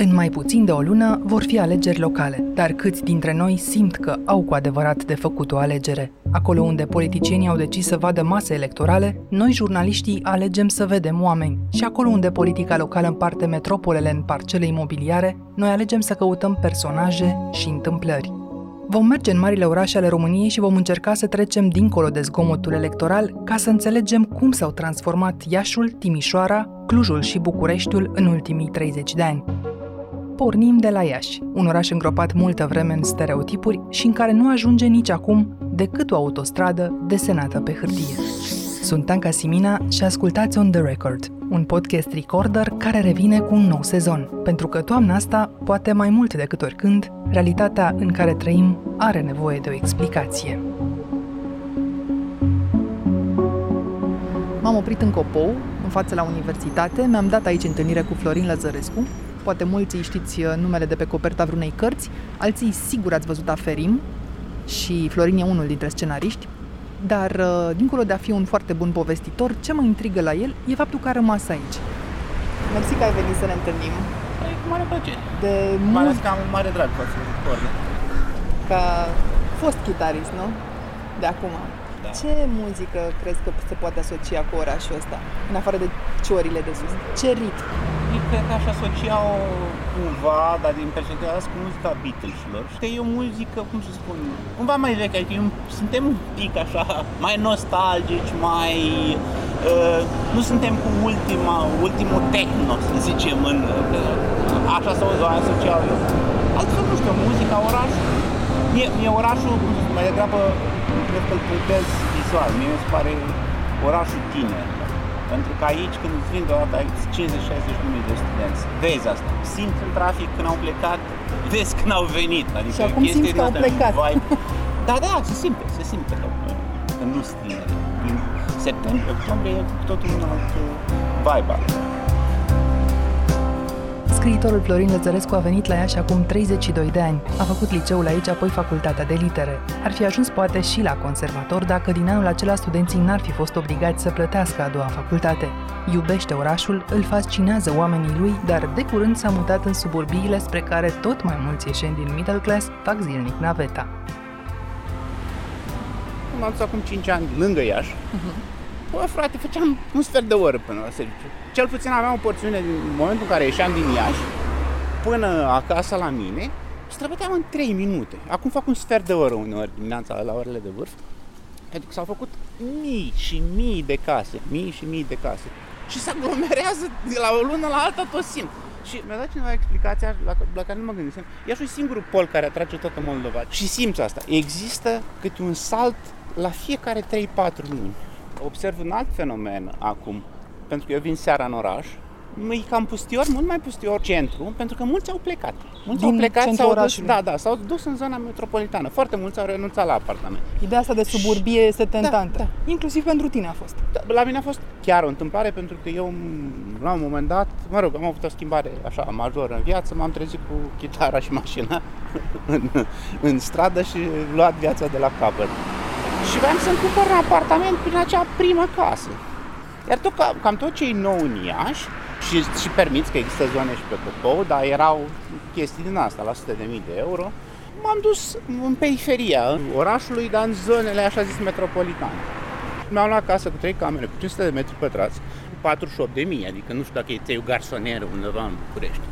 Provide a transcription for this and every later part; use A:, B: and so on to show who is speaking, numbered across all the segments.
A: În mai puțin de o lună vor fi alegeri locale, dar câți dintre noi simt că au cu adevărat de făcut o alegere? Acolo unde politicienii au decis să vadă mase electorale, noi jurnaliștii alegem să vedem oameni. Și acolo unde politica locală împarte metropolele în parcele imobiliare, noi alegem să căutăm personaje și întâmplări. Vom merge în marile orașe ale României și vom încerca să trecem dincolo de zgomotul electoral ca să înțelegem cum s-au transformat Iașul, Timișoara, Clujul și Bucureștiul în ultimii 30 de ani pornim de la Iași, un oraș îngropat multă vreme în stereotipuri și în care nu ajunge nici acum decât o autostradă desenată pe hârtie. Sunt Anca Simina și ascultați On The Record, un podcast recorder care revine cu un nou sezon, pentru că toamna asta, poate mai mult decât oricând, realitatea în care trăim are nevoie de o explicație. M-am oprit în Copou, în față la universitate, mi-am dat aici întâlnire cu Florin Lăzărescu, poate mulți știți uh, numele de pe coperta vreunei cărți, alții sigur ați văzut Aferim și Florin e unul dintre scenariști, dar uh, dincolo de a fi un foarte bun povestitor, ce mă intrigă la el e faptul că a rămas aici. Mersi că ai venit să ne întâlnim.
B: Păi, cu mare plăcere.
A: De
B: Mai ales
A: mult
B: că am un mare drag față de Corne.
A: ca fost chitarist, nu? De acum.
B: Da.
A: Ce muzică crezi că se poate asocia cu orașul ăsta, în afară de ciorile de sus? Ce ritm?
B: Eu cred că aș asocia-o cumva, dar din perspectiva asta, cu muzica Beatles-ilor. Și că e o muzică, cum să spun, cumva mai veche, adică e un, suntem un pic așa, mai nostalgici, mai... Uh, nu suntem cu ultima, ultimul techno, să zicem, în, uh, așa sau o asociau eu. Altfel, nu știu, muzica, orașul, mie, mie orașul, cum să spun, mai degrabă, cred că îl puntez vizual. Mie mi se pare orașul tiner. Pentru că aici, când îți vin deodată, ai 50-60 de mii de studenți. Vezi asta. Simți în trafic când au plecat, vezi când au venit. Adică
A: Și acum
B: chestia
A: simți
B: din
A: că au
B: asta,
A: plecat.
B: un vibe. Da, da, se simte, se simte că, că nu sunt tineri. Din septembrie, octombrie e cu totul un alt uh, vibe. Alt.
A: Scriitorul Florin Lăzărescu a venit la Iași acum 32 de ani. A făcut liceul aici, apoi facultatea de litere. Ar fi ajuns poate și la conservator dacă din anul acela studenții n-ar fi fost obligați să plătească a doua facultate. Iubește orașul, îl fascinează oamenii lui, dar de curând s-a mutat în suburbiile spre care tot mai mulți ieșeni din middle class fac zilnic naveta.
B: M-am dus acum 5 ani lângă Iași. Bă, frate, făceam un sfert de oră până la serviciu. Cel puțin aveam o porțiune din momentul în care ieșeam din Iași până acasă la mine și străbăteam în 3 minute. Acum fac un sfert de oră uneori dimineața la orele de vârf. Adică s-au făcut mii și mii de case, mii și mii de case. Și se aglomerează de la o lună la alta tot simt. Și mi-a dat cineva explicația la, la care nu mă gândisem. Iașul e singurul pol care atrage toată Moldova. Și simți asta. Există câte un salt la fiecare 3-4 luni. Observ un alt fenomen acum, pentru că eu vin seara în oraș, e cam pustior, mult mai pustior centru, pentru că mulți au plecat. Mulți
A: Din
B: au plecat,
A: centrul
B: s-au dus,
A: orașului.
B: da, da, s-au dus în zona metropolitană. Foarte mulți au renunțat la apartament.
A: Ideea asta de suburbie este tentantă.
B: da.
A: Inclusiv pentru tine a fost.
B: Da, La mine a fost chiar o întâmplare pentru că eu m- la un moment dat, mă rog, am avut o schimbare așa majoră în viață, m-am trezit cu chitara și mașina în, în stradă și luat viața de la capăt. Și vreau să-mi cumpăr un apartament prin acea primă casă. Iar tot, ca- cam tot ce e nou în Iași, și, și permiți că există zone și pe Copou, dar erau chestii din asta, la 100 de mii de euro, m-am dus în periferia orașului, dar în zonele așa zis metropolitane. Mi-am luat casă cu trei camere, cu 500 de metri pătrați, 48 de mii, adică nu știu dacă e teiu garsonier undeva în București.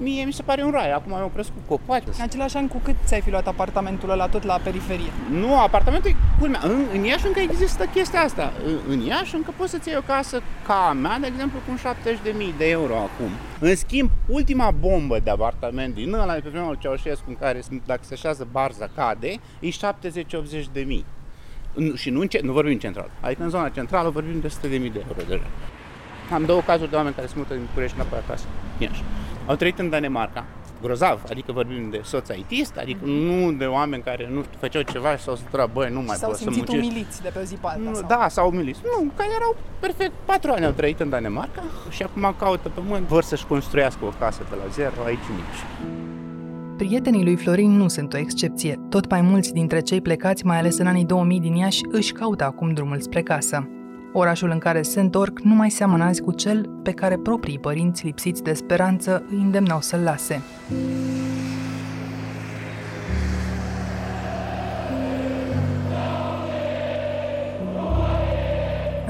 B: Mie mi se pare un rai, acum am crescut copaci.
A: În același an, cu cât ți-ai fi luat apartamentul ăla tot la periferie?
B: Nu, apartamentul e culmea. În, în Iași încă există chestia asta. În, în Iași încă poți să-ți iei o casă ca a mea, de exemplu, cu 70.000 de euro acum. În schimb, ultima bombă de apartament din ăla de pe vremea lui Ceaușescu, în care dacă se așează barza cade, e 70-80 de mii. Nu- Și nu, în, ce- nu vorbim în central. Adică în zona centrală vorbim de 100 de mii de euro deja. Am două cazuri de oameni care se mută din București înapoi acasă, în Iași. Au trăit în Danemarca, grozav, adică vorbim de soț IT, adică nu de oameni care, nu știu, făceau ceva și s-au săturat, băi, nu mai
A: S-au
B: pot să
A: simțit
B: muncesc.
A: umiliți de pe o zi pe alta?
B: Nu,
A: sau?
B: da, s-au umilit. Nu, care erau perfect, patru ani au trăit în Danemarca și acum caută pământ, vor să-și construiască o casă de la zero aici în Iași.
A: Prietenii lui Florin nu sunt o excepție. Tot mai mulți dintre cei plecați, mai ales în anii 2000 din Iași, își caută acum drumul spre casă. Orașul în care se întorc nu mai seamănă azi cu cel pe care proprii părinți lipsiți de speranță îi îndemnau să-l lase.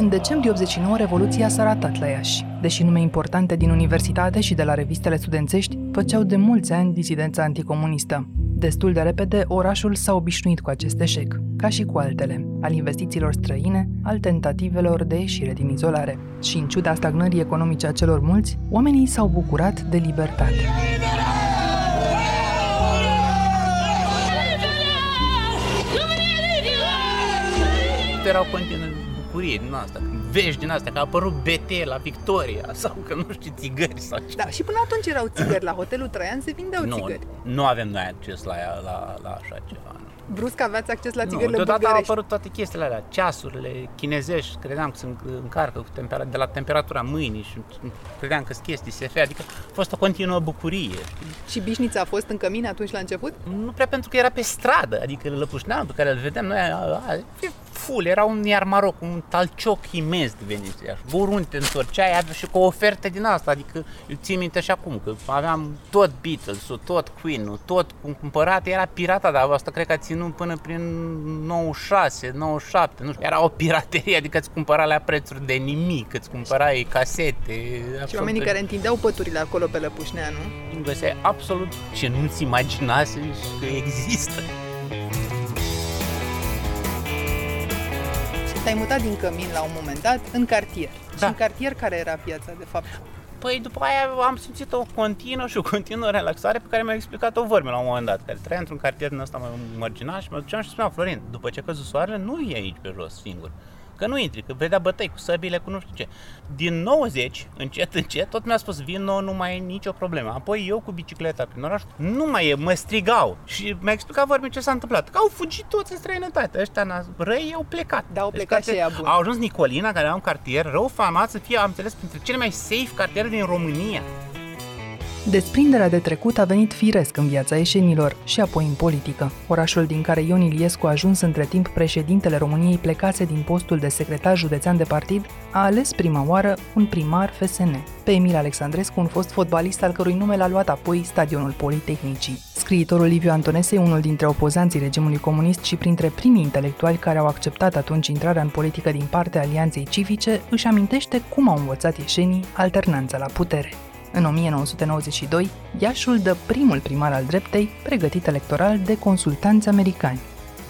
A: În decembrie 89, Revoluția s-a ratat la Iași. Deși nume importante din universitate și de la revistele studențești făceau de mulți ani disidența anticomunistă. Destul de repede, orașul s-a obișnuit cu acest eșec, ca și cu altele, al investițiilor străine, al tentativelor de ieșire din izolare. Și în ciuda stagnării economice a celor mulți, oamenii s-au bucurat de libertate.
B: Erau continuu bucurie din asta, vești din astea, că a apărut BT la Victoria sau că nu știu, țigări sau ce.
A: Da, și până atunci erau țigări, la hotelul Traian se vindeau
B: nu,
A: țigări.
B: Nu avem noi acces la, la, la așa ceva. Nu.
A: Brusc aveați acces la țigările
B: Nu, deodată au
A: bulgărești.
B: apărut toate chestiile alea, ceasurile chinezești, credeam că se încarcă cu tempera- de la temperatura mâinii și credeam că sunt chestii SF, adică a fost o continuă bucurie.
A: Și bișnița a fost în cămin atunci la început?
B: Nu prea pentru că era pe stradă, adică lăpușneam pe care îl vedeam noi, a, a, e full, era un iar Maroc, un talcioc imens de Veneția. Și oriunde te întorceai, avea și cu o ofertă din asta, adică eu țin minte și acum, că aveam tot Beatles-ul, tot Queen-ul, tot cum cumpărat, era pirata, dar asta cred că a ținut până prin 96, 97, nu știu, era o piraterie, adică îți cumpăra la prețuri de nimic, îți cumpărai casete.
A: Și
B: absolut-
A: oamenii care întindeau păturile acolo pe Lăpușnea, nu?
B: găseai absolut ce nu-ți imaginase că există.
A: Te-ai mutat din cămin la un moment dat în cartier. Și
B: Da.
A: în cartier care era piața, de fapt?
B: Păi după aia am simțit o continuă și o continuă relaxare pe care mi-a explicat-o vorme la un moment dat, care trăia într-un cartier din ăsta mai marginal și mă duceam și spuneam, Florin, după ce a căzut soarele, nu e aici pe jos singur. Că nu intri, că vedea bătăi cu săbile, cu nu știu ce. Din 90, încet, încet, tot mi-a spus, vin nou, nu mai e nicio problemă. Apoi eu cu bicicleta prin oraș, nu mai e, mă strigau. Și mi-a explicat vorbe ce s-a întâmplat. Că au fugit toți în străinătate. Ăștia na- răi au plecat.
A: Da, au
B: Deci
A: plecat
B: toate-
A: și ea buni.
B: Au ajuns Nicolina, care era un cartier rău famat să fie, am înțeles, printre cele mai safe cartiere din România.
A: Desprinderea de trecut a venit firesc în viața ieșenilor și apoi în politică. Orașul din care Ion Iliescu a ajuns între timp președintele României plecase din postul de secretar județean de partid, a ales prima oară un primar FSN, pe Emil Alexandrescu, un fost fotbalist al cărui nume l-a luat apoi stadionul Politehnicii. Scriitorul Liviu Antonescu, unul dintre opozanții regimului comunist și printre primii intelectuali care au acceptat atunci intrarea în politică din partea Alianței Civice, își amintește cum au învățat ieșenii alternanța la putere. În 1992, Iașul dă primul primar al dreptei, pregătit electoral de consultanți americani.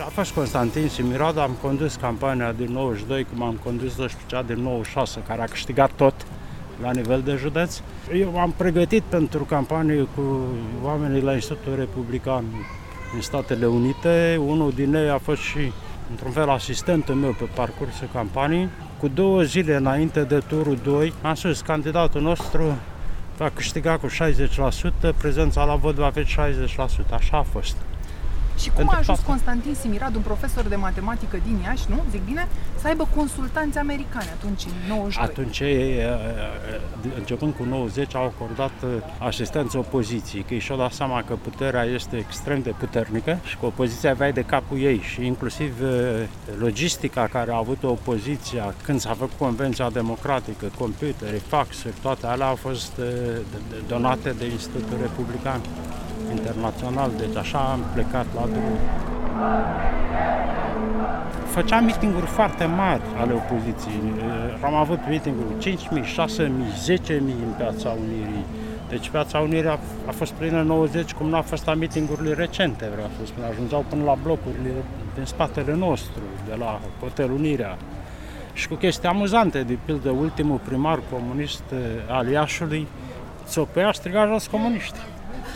C: A fost Constantin Simirada, am condus campania din 92, cum am condus-o și pe cea din 96, care a câștigat tot la nivel de județ. Eu am pregătit pentru campanie cu oamenii la Institutul Republican din Statele Unite. Unul din ei a fost și, într-un fel, asistentul meu pe parcursul campaniei. Cu două zile înainte de turul 2, am spus, candidatul nostru va câștiga cu 60%, prezența la vot va fi 60%. Așa a fost.
A: Și cum
C: Pentru
A: a ajuns
C: faptul-
A: Constantin Simirad, un profesor de matematică din Iași, nu? Zic bine? Să aibă consultanți americani atunci, în 92.
C: Atunci, e, e, e, începând cu 90, au acordat e, asistență opoziției, că ei și-au dat seama că puterea este extrem de puternică și că opoziția vai de capul ei și inclusiv e, logistica care a avut opoziția când s-a făcut Convenția Democratică, computere, faxuri, toate alea au fost e, de- de- donate de Institutul Republican Internațional, deci așa am plecat la drum. Făceam mitinguri foarte mari ale opoziției. Eh, Am avut mitinguri 5.000, 6.000, 10.000 în Piața Unirii. Deci Piața Unirii a, a fost plină în 90, cum nu a fost la mitingurile recente, vreau să spun. Ajungeau până la blocurile din spatele nostru, de la Hotel Unirea. Și cu chestii amuzante, de pildă, ultimul primar comunist eh, al Iașului, țopăia, striga jos comuniști.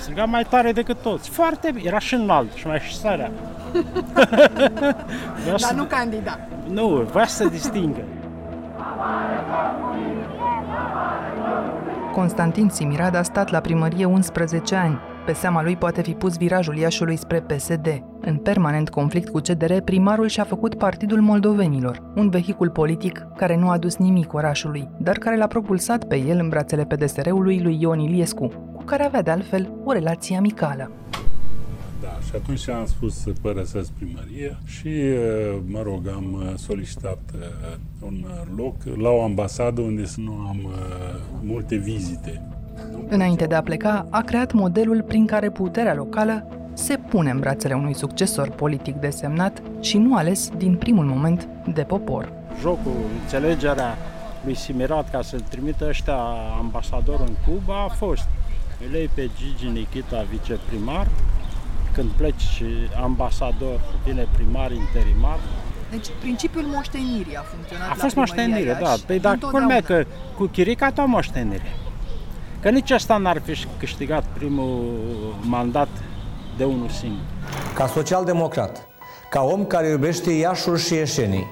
C: Striga mai tare decât toți. Foarte bine. Era și înalt și mai și sărea. Vrea să-
A: candida.
C: nu, voia să se distingă.
A: Constantin Simirad a stat la primărie 11 ani. Pe seama lui poate fi pus virajul Iașului spre PSD. În permanent conflict cu CDR, primarul și-a făcut Partidul Moldovenilor, un vehicul politic care nu a dus nimic orașului, dar care l-a propulsat pe el în brațele PDSR-ului lui Ion Iliescu, cu care avea de altfel o relație amicală.
D: Da, și atunci am spus să părăsesc primărie și, mă rog, am solicitat un loc la o ambasadă unde să nu am multe vizite.
E: Înainte de a pleca, a creat modelul prin care puterea locală se pune în brațele unui succesor politic desemnat și nu ales din primul moment de popor.
C: Jocul, înțelegerea lui Simirat ca să-l trimită ăștia ambasador în Cuba a fost îl pe Gigi Nikita, viceprimar, când pleci ambasador, vine primar interimar.
E: Deci principiul moștenirii a funcționat
C: A fost moștenire, da. Păi dar culmea că cu Chirica tot moștenire. Că nici asta n-ar fi câștigat primul mandat de unul singur.
F: Ca social-democrat, ca om care iubește Iașul și Eșenii,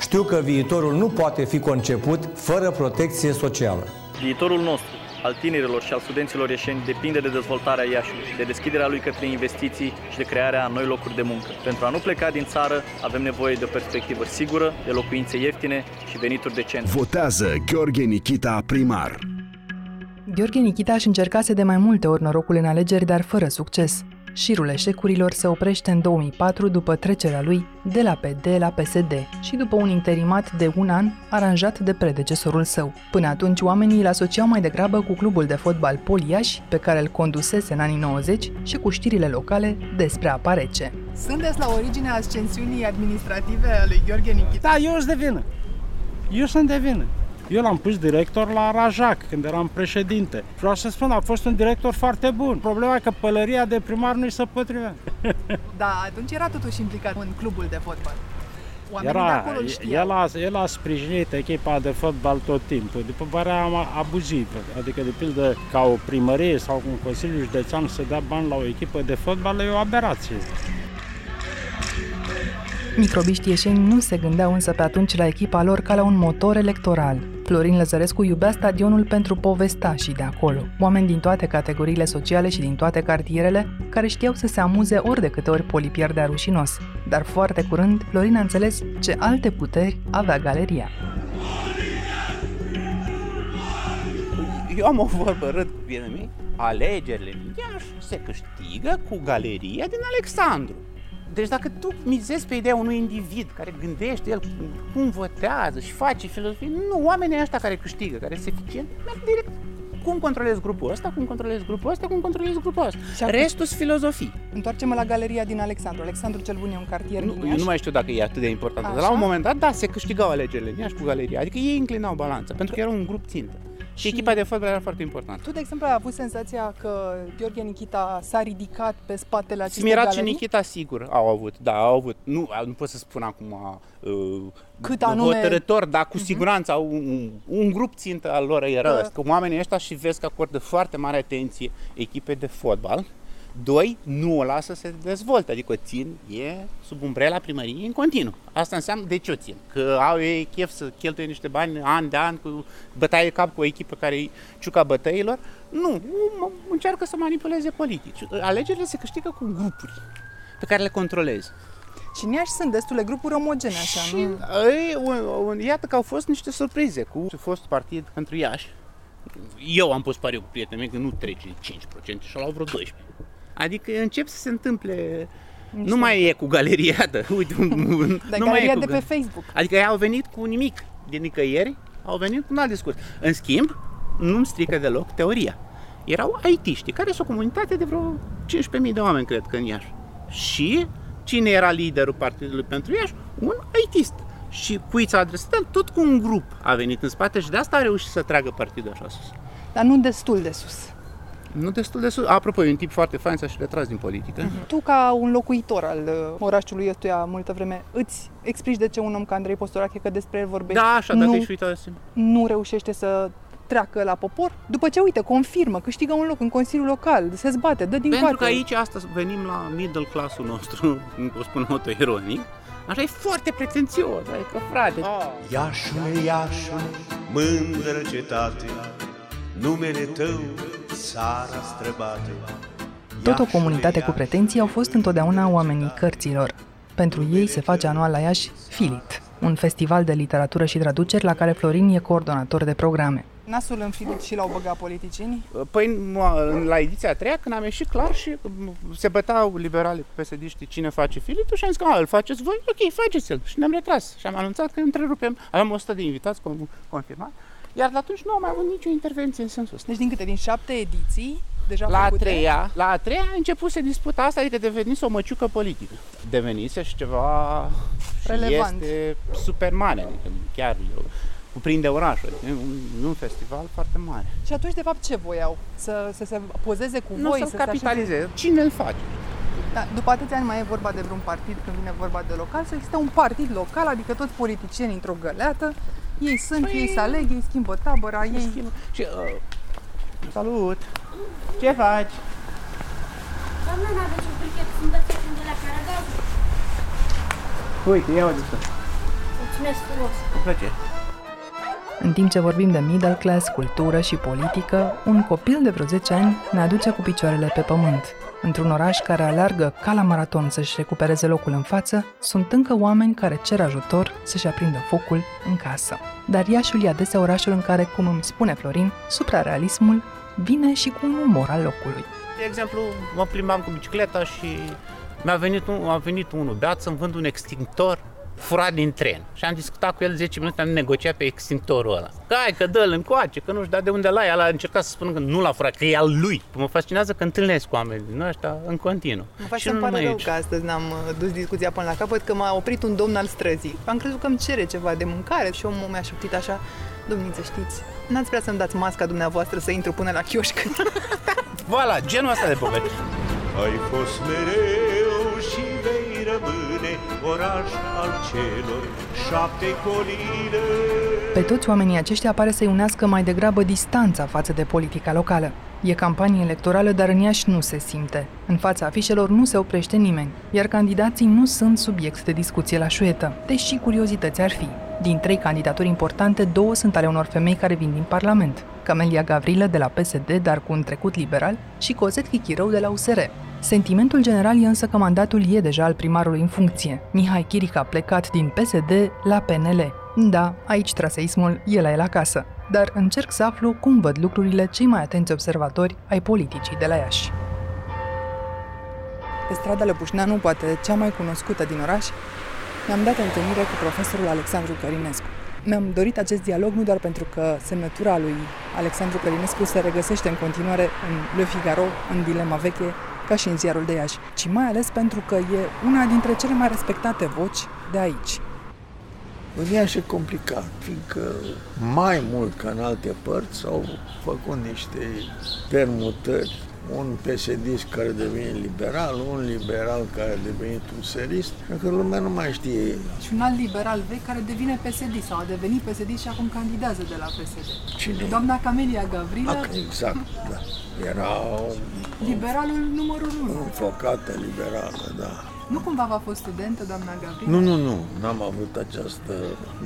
F: știu că viitorul nu poate fi conceput fără protecție socială.
G: Viitorul nostru, al tinerilor și al studenților ieșeni, depinde de dezvoltarea Iașului, de deschiderea lui către investiții și de crearea noi locuri de muncă. Pentru a nu pleca din țară, avem nevoie de o perspectivă sigură, de locuințe ieftine și venituri decente.
A: Votează Gheorghe Nichita primar.
E: Gheorghe Nichita își încercase de mai multe ori norocul în alegeri, dar fără succes. Șirul eșecurilor se oprește în 2004 după trecerea lui de la PD la PSD și după un interimat de un an aranjat de predecesorul său. Până atunci, oamenii îl asociau mai degrabă cu clubul de fotbal Poliaș, pe care îl condusese în anii 90 și cu știrile locale despre apa rece. Sunteți la originea ascensiunii administrative a lui Gheorghe Nichita?
C: Da, eu sunt de vină. Eu sunt de vină. Eu l-am pus director la Rajac, când eram președinte. Vreau să spun, a fost un director foarte bun. Problema e că pălăria de primar nu-i se potrivea.
E: Da, atunci era totuși implicat în clubul de fotbal.
C: Oamenii era, el a, el a sprijinit echipa de fotbal tot timpul, după părerea abuzivă. Adică, de pildă, ca o primărie sau un consiliu județean să dea bani la o echipă de fotbal e o aberație.
E: Microbiștii ieșeni nu se gândeau însă pe atunci la echipa lor ca la un motor electoral. Florin Lăzărescu iubea stadionul pentru povesta și de acolo. Oameni din toate categoriile sociale și din toate cartierele, care știau să se amuze ori de câte ori Poli pierdea rușinos. Dar foarte curând, Florin a înțeles ce alte puteri avea galeria.
B: Eu am o vorbă râd cu mei, alegerile din Iași se câștigă cu galeria din Alexandru. Deci dacă tu mizezi pe ideea unui individ care gândește el cum votează și face filozofie, nu, oamenii ăștia care câștigă, care sunt eficient, merg direct cum controlezi grupul ăsta, cum controlezi grupul ăsta, cum controlezi grupul ăsta. Și Restul sunt filozofii.
E: Întoarcem la galeria din Alexandru. Alexandru cel Bun e un cartier
B: nu,
E: din
B: Eu nu mai știu dacă e atât de important. Dar la un moment dat, da, se câștigau alegerile din cu galeria. Adică ei înclinau balanța, pentru că era un grup țintă. Și, și echipa de fotbal era foarte importantă.
E: Tu, de exemplu, ai avut senzația că Gheorghe Nichita s-a ridicat pe spatele acestei
B: Smirat
E: galerii?
B: și Nichita, sigur, au avut, da, au avut. Nu, nu pot să spun acum uh,
E: Cât anume...
B: hotărător, dar cu uh-huh. siguranță au un, un grup țintă al lor era uh. că oamenii ăștia și vezi că acordă foarte mare atenție echipe de fotbal Doi, nu o lasă să se dezvolte, adică o țin, e sub umbrela primăriei în continuu. Asta înseamnă de ce o țin? Că au ei chef să cheltuie niște bani an de an cu bătaie cap cu o echipă care îi ciuca bătăilor. Nu, încearcă să manipuleze politici. Alegerile se câștigă cu grupuri pe care le controlezi.
E: Și în Iași sunt destule grupuri omogene, așa, și, nu?
B: Ei, iată că au fost niște surprize cu fost partid pentru Iași. Eu am pus pariu cu prietenii mei că nu trece 5% și l-au vreo 12%. Adică încep să se întâmple nu mai e cu galeria, da. Uite,
E: Dar nu mai e de pe Facebook.
B: Adică ei au venit cu nimic din nicăieri, au venit cu un alt discurs. În schimb, nu-mi strică deloc teoria. Erau IT-ști, care sunt o comunitate de vreo 15.000 de oameni, cred că în Iași. Și cine era liderul Partidului pentru Iași? Un ITist. Și cui ți-a adresat? Tot cu un grup a venit în spate și de asta a reușit să tragă partidul așa sus.
E: Dar nu destul de sus.
B: Nu destul de sus. Apropo, e un tip foarte fain să-și retras din politică. Uh-huh.
E: Tu, ca un locuitor al uh, orașului ăstuia multă vreme, îți explici de ce un om ca Andrei Postorache, că despre el vorbești,
B: da, așa,
E: nu,
B: ești uitat
E: nu reușește să treacă la popor, după ce, uite, confirmă, câștigă un loc în Consiliul Local, se zbate, dă din
B: Pentru
E: coate.
B: că aici astăzi venim la middle class-ul nostru, cum o spun autoironic, Așa e foarte pretențios, adică frate. Oh.
H: Iașule, Iașule, mândră cetate, numele tău țara străbate.
E: Tot o comunitate cu pretenții au fost întotdeauna oamenii cărților. Pentru ei se face anual la Iași Filit, un festival de literatură și traduceri la care Florin e coordonator de programe. Nasul în Filip și l-au băgat politicienii?
B: Păi la ediția a treia, când am ieșit clar și se băteau liberale cu psd cine face Filipul și am zis că îl faceți voi, ok, faceți-l. Și ne-am retras și am anunțat că întrerupem. Aveam 100 de invitați confirmat. Iar de atunci nu am mai avut nicio intervenție în sensul ăsta.
E: Deci din câte? Din șapte ediții? Deja
B: la
E: făcute?
B: a treia, la a treia a început să disputa asta, adică devenise o măciucă politică. Devenise și ceva
E: relevant.
B: Este super mare, adică chiar eu, cuprinde orașul, adică un, un festival foarte mare.
E: Și atunci, de fapt, ce voiau? Să, să se pozeze cu
B: nu
E: voi?
B: să,
E: să
B: capitalizeze. Cine îl face?
E: Da, după atâția ani mai e vorba de vreun partid când vine vorba de local, să există un partid local, adică toți politicieni într-o găleată, ei sunt, păi... ei se aleg, ei schimbă tabăra, ei... Schimbă.
B: Și, uh, salut! Ce faci?
I: Doamne, n-aveți un brichet să-mi dați de la Caragaz?
B: Uite, ia uite
I: Mulțumesc frumos!
B: Cu plăcere!
E: În timp ce vorbim de middle class, cultură și politică, un copil de vreo 10 ani ne aduce cu picioarele pe pământ. Într-un oraș care alargă ca la maraton să-și recupereze locul în față, sunt încă oameni care cer ajutor să-și aprindă focul în casă. Dar Iașul e adesea orașul în care, cum îmi spune Florin, suprarealismul vine și cu un umor al locului.
B: De exemplu, mă plimbam cu bicicleta și mi-a venit, un, a venit unul beat să-mi vând un extintor furat din tren. Și am discutat cu el 10 minute, am negociat pe extintorul ăla. Hai că dă-l încoace, că nu știu, dar de unde la el a încercat să spună că nu l-a furat, că e al lui. Mă fascinează că întâlnesc cu oameni din ăștia în continuu.
E: Mă faci să-mi pare rău că astăzi n-am uh, dus discuția până la capăt, că m-a oprit un domn al străzii. Am crezut că îmi cere ceva de mâncare și omul mi-a șoptit așa, domniță, știți, n-ați vrea să-mi dați masca dumneavoastră să intru până la chioșc.
B: voilà, genul ăsta de povesti.
H: Ai fost mereu și vei rămâne oraș al celor șapte coline.
E: Pe toți oamenii aceștia pare să-i unească mai degrabă distanța față de politica locală. E campanie electorală, dar în Iași nu se simte. În fața afișelor nu se oprește nimeni, iar candidații nu sunt subiect de discuție la șuetă, deși curiozități ar fi. Din trei candidaturi importante, două sunt ale unor femei care vin din Parlament. Camelia Gavrilă de la PSD, dar cu un trecut liberal, și Cozet Chichirău de la USR. Sentimentul general e însă că mandatul e deja al primarului în funcție. Mihai Chiric a plecat din PSD la PNL. Da, aici traseismul e la el acasă. Dar încerc să aflu cum văd lucrurile cei mai atenți observatori ai politicii de la Iași. Pe strada Lăpușneanu, poate cea mai cunoscută din oraș, mi-am dat întâlnire cu profesorul Alexandru Cărinescu. Mi-am dorit acest dialog nu doar pentru că semnătura lui Alexandru Călinescu se regăsește în continuare în Le Figaro, în dilema veche, ca și în ziarul de Iași, ci mai ales pentru că e una dintre cele mai respectate voci de aici.
J: În Iași e complicat, fiindcă mai mult ca în alte părți au făcut niște permutări un psd care devine liberal, un liberal care a devenit un serist, că lumea nu mai știe.
E: Și un alt liberal vechi care devine PSD sau a devenit PSD și acum candidează de la PSD.
J: Cine?
E: Doamna Camelia Gavrila.
J: Ac- exact, da. Era
E: liberalul numărul 1.
J: Înfocată liberală, da.
E: Nu cumva v-a fost studentă, doamna Gavrila?
J: Nu, nu, nu. N-am avut această